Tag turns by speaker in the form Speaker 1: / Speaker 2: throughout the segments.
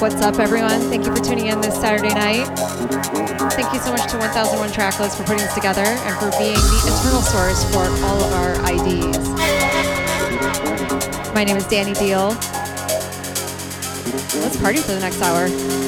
Speaker 1: What's up, everyone? Thank you for tuning in this Saturday night. Thank you so much to 1001 Tracklist for putting this together and for being the eternal source for all of our IDs. My name is Dani Deahl. Let's party for the next hour.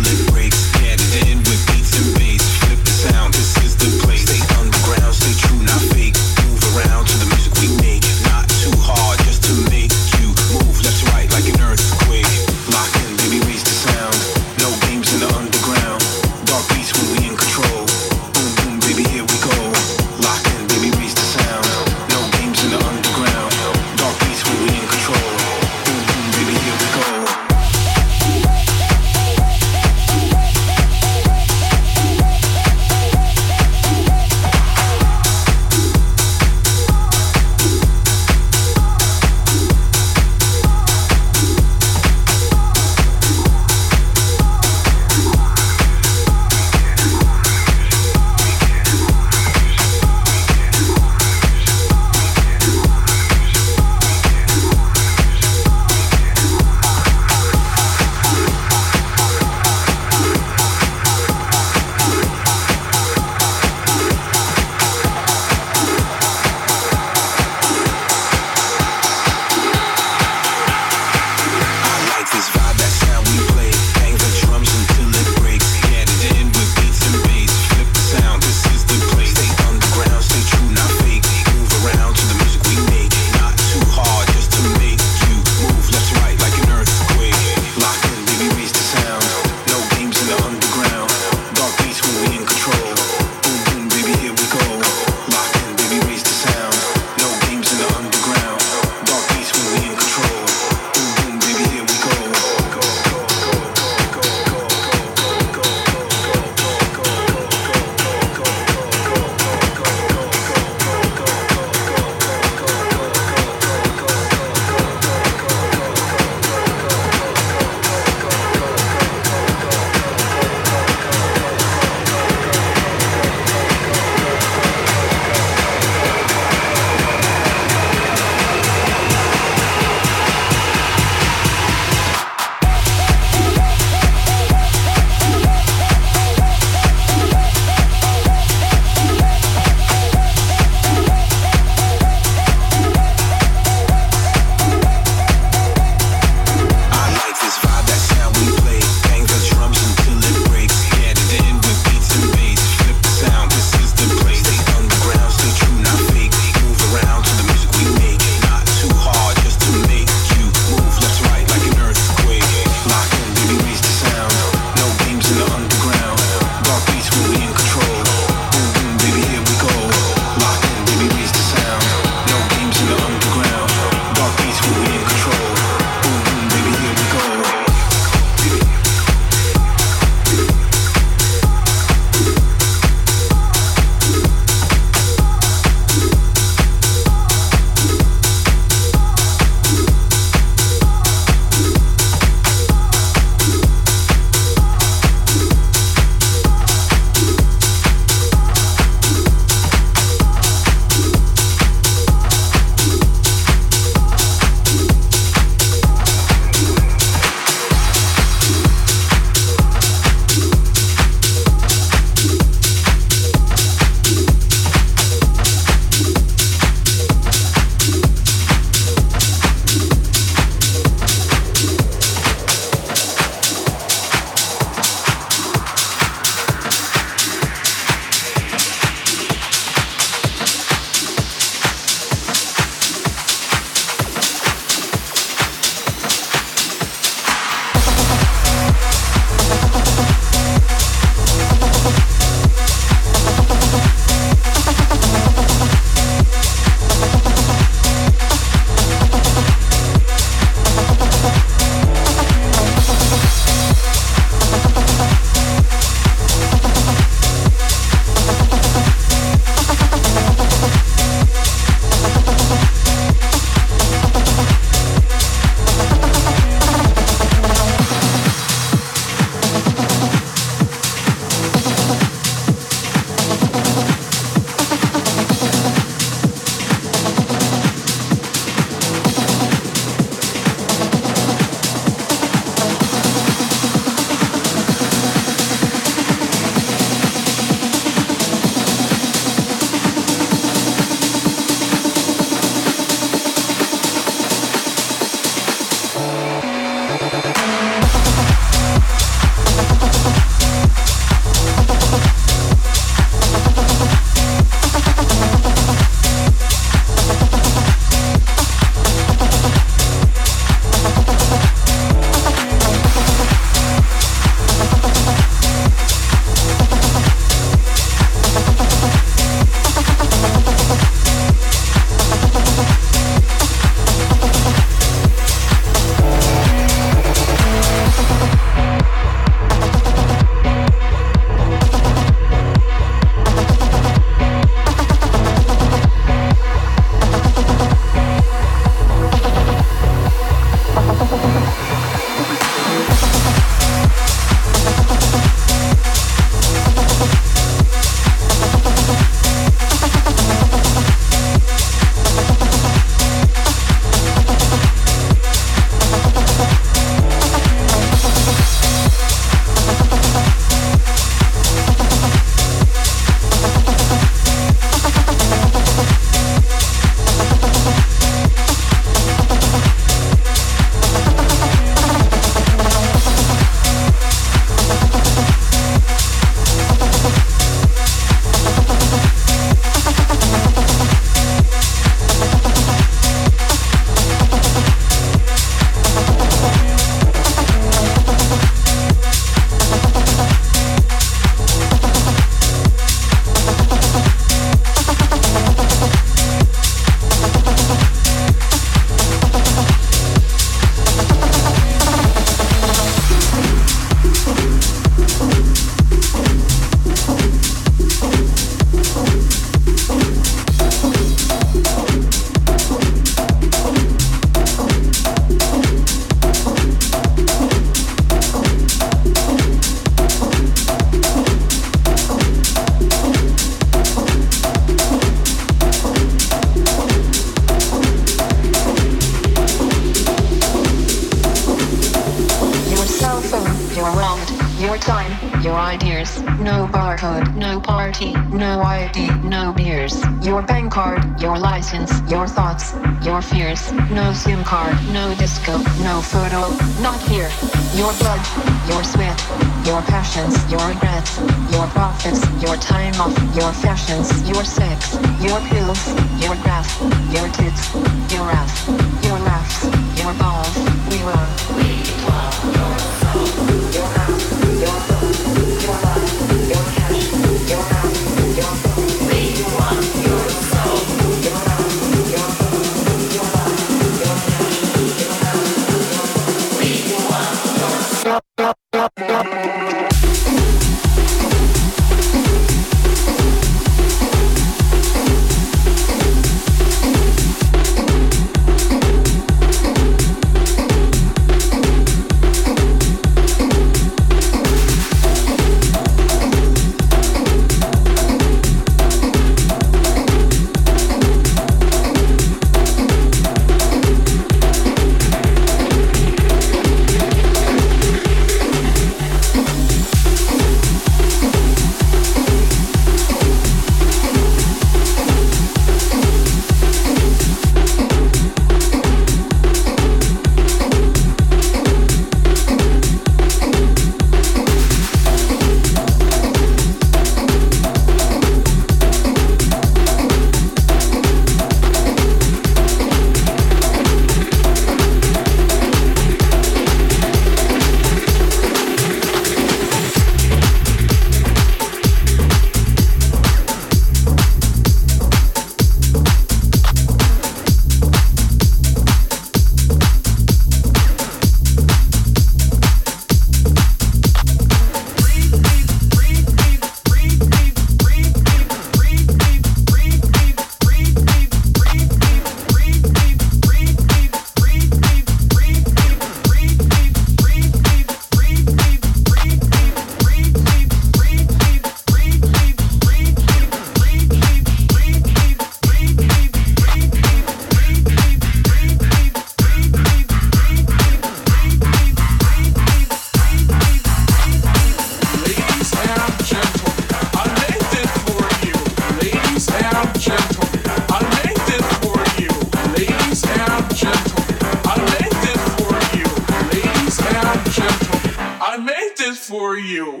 Speaker 2: for you.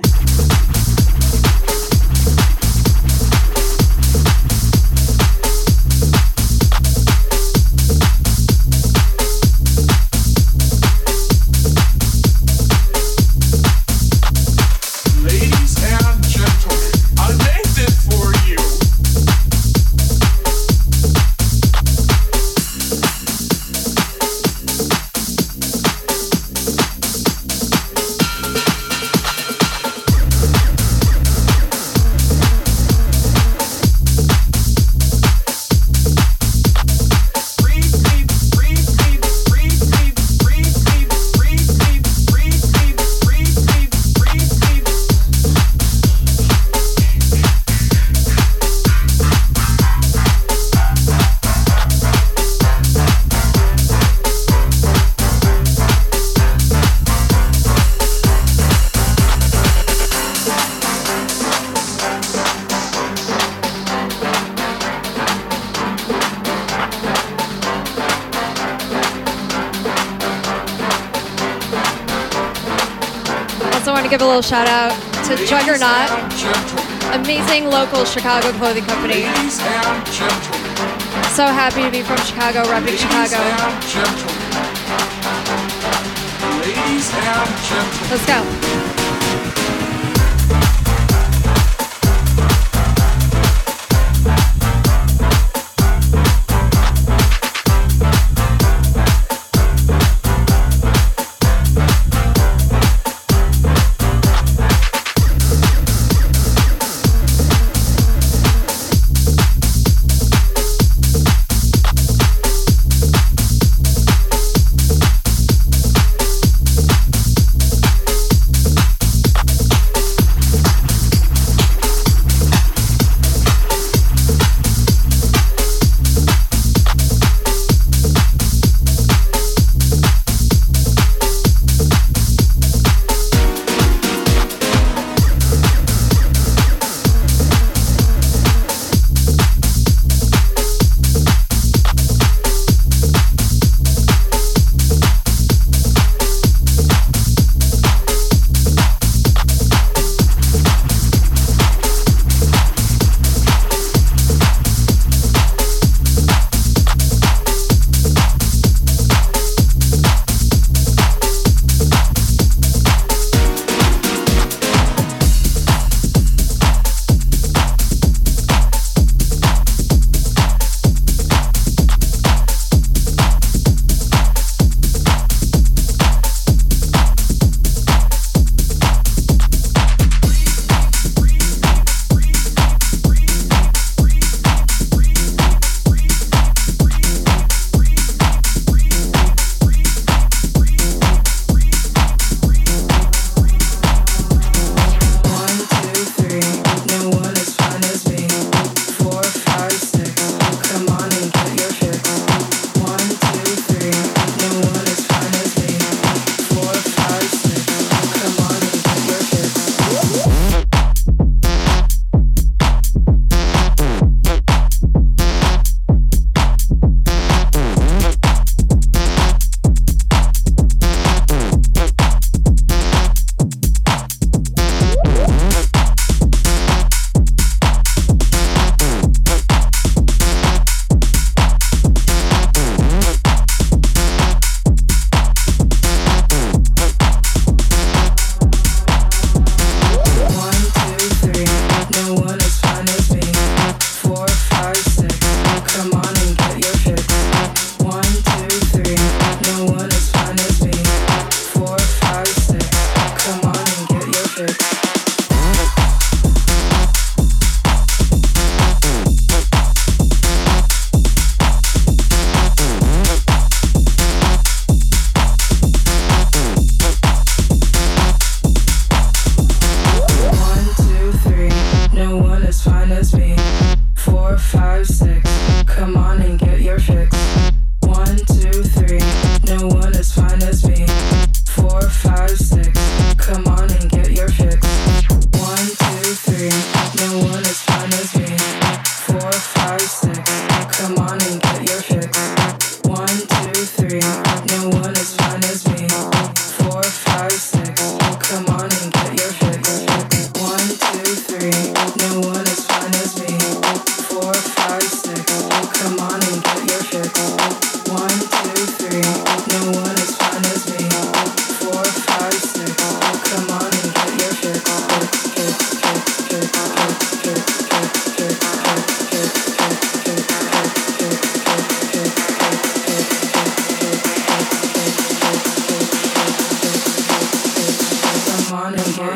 Speaker 1: special shout out to
Speaker 2: Jugrnaut,
Speaker 1: amazing local Chicago clothing company. So happy to be from Chicago, repping Chicago. Let's go.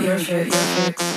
Speaker 3: your fix.
Speaker 4: Your fix.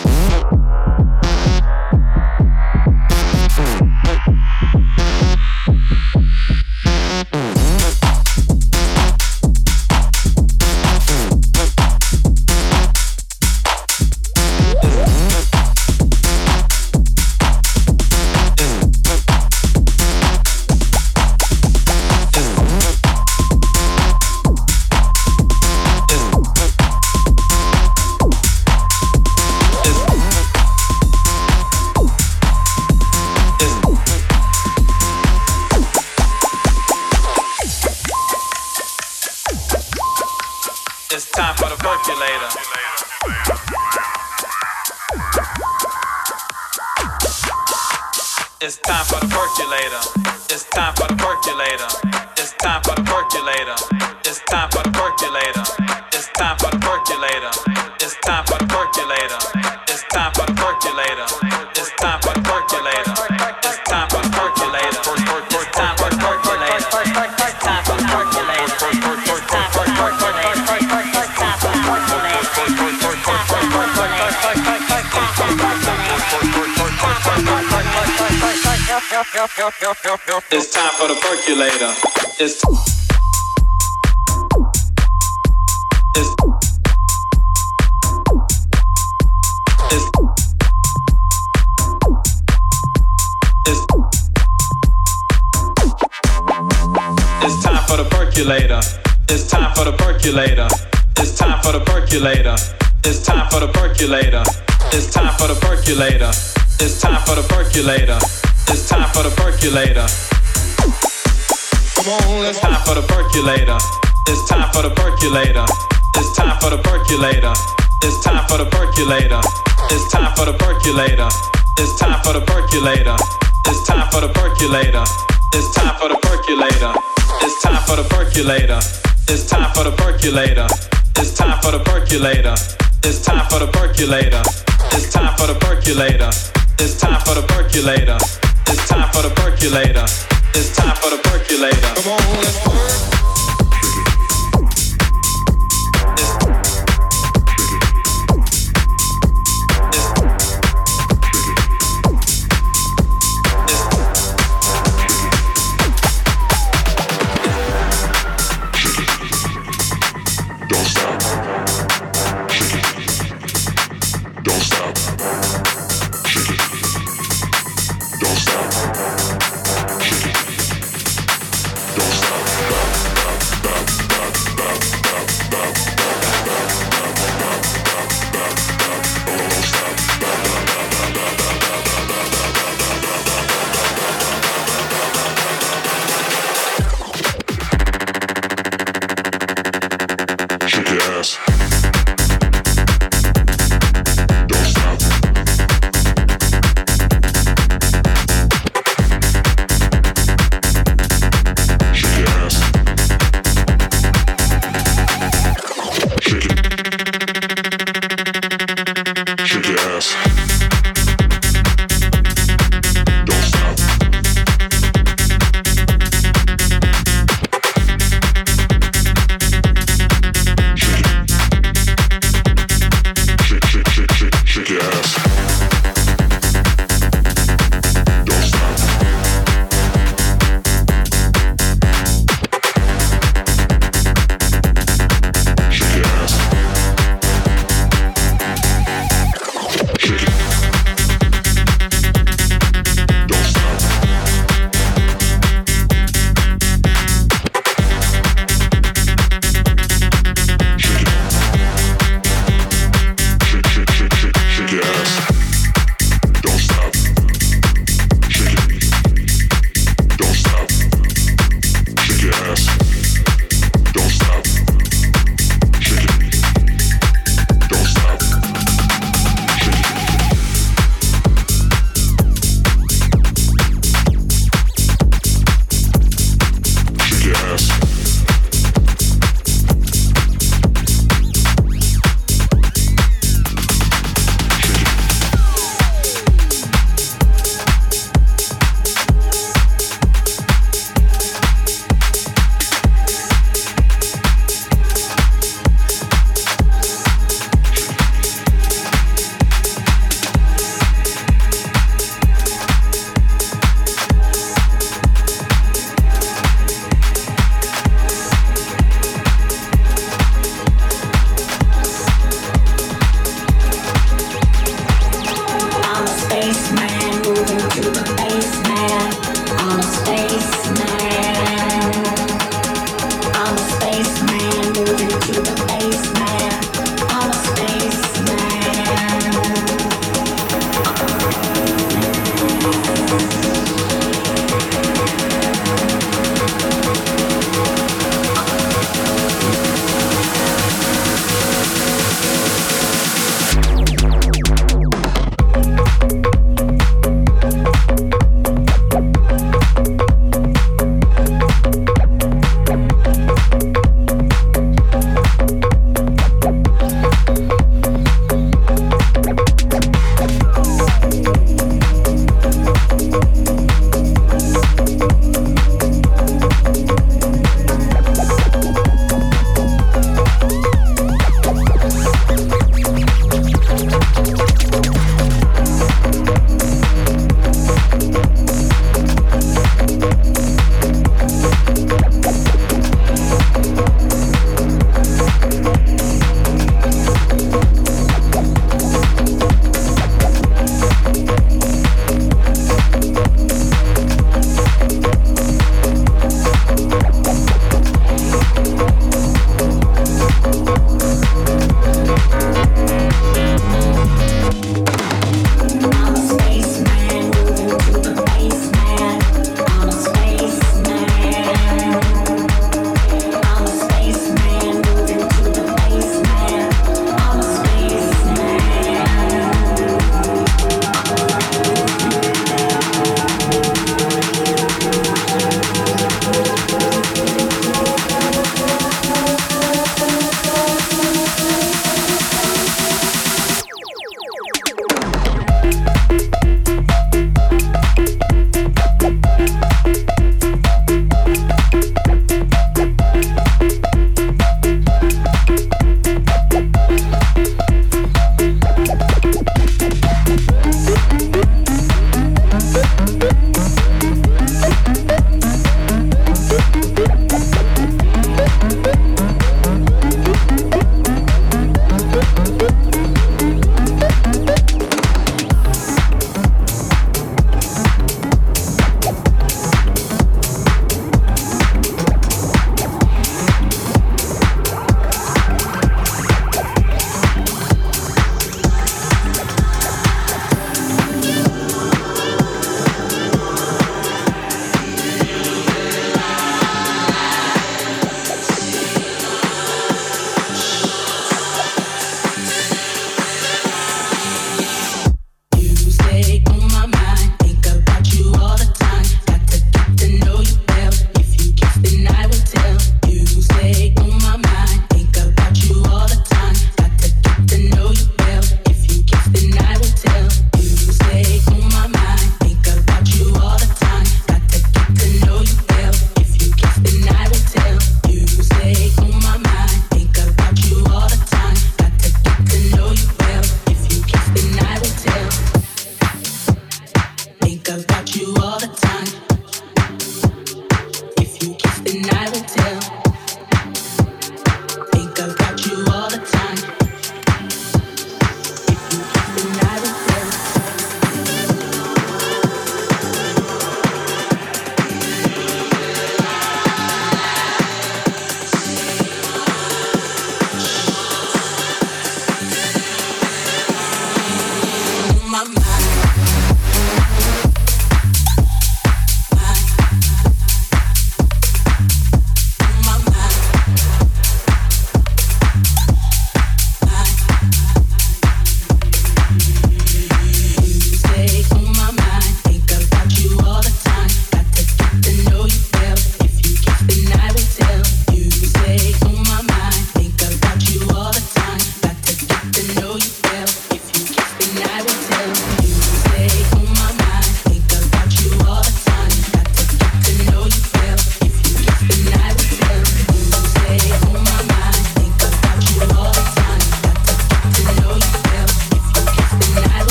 Speaker 4: It's time for the percolator. Come on, it's time for the percolator. It's time for the percolator. It's time for the percolator. It's time for the percolator. It's time for the percolator. It's time for the percolator. It's time for the percolator. It's time for the percolator. It's time for the percolator. It's time for the percolator. It's time for the percolator. It's time for the percolator. It's time for the percolator. It's time for the percolator. It's time for the percolator. It's time for the percolator. Come on, let's work.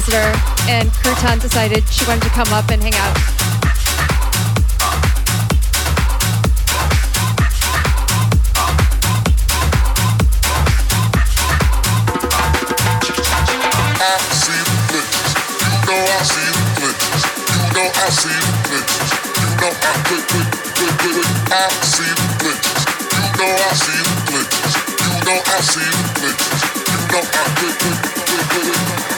Speaker 1: Visitor, and Kurtan decided she wanted to come up and hang out.
Speaker 3: I see. You know. I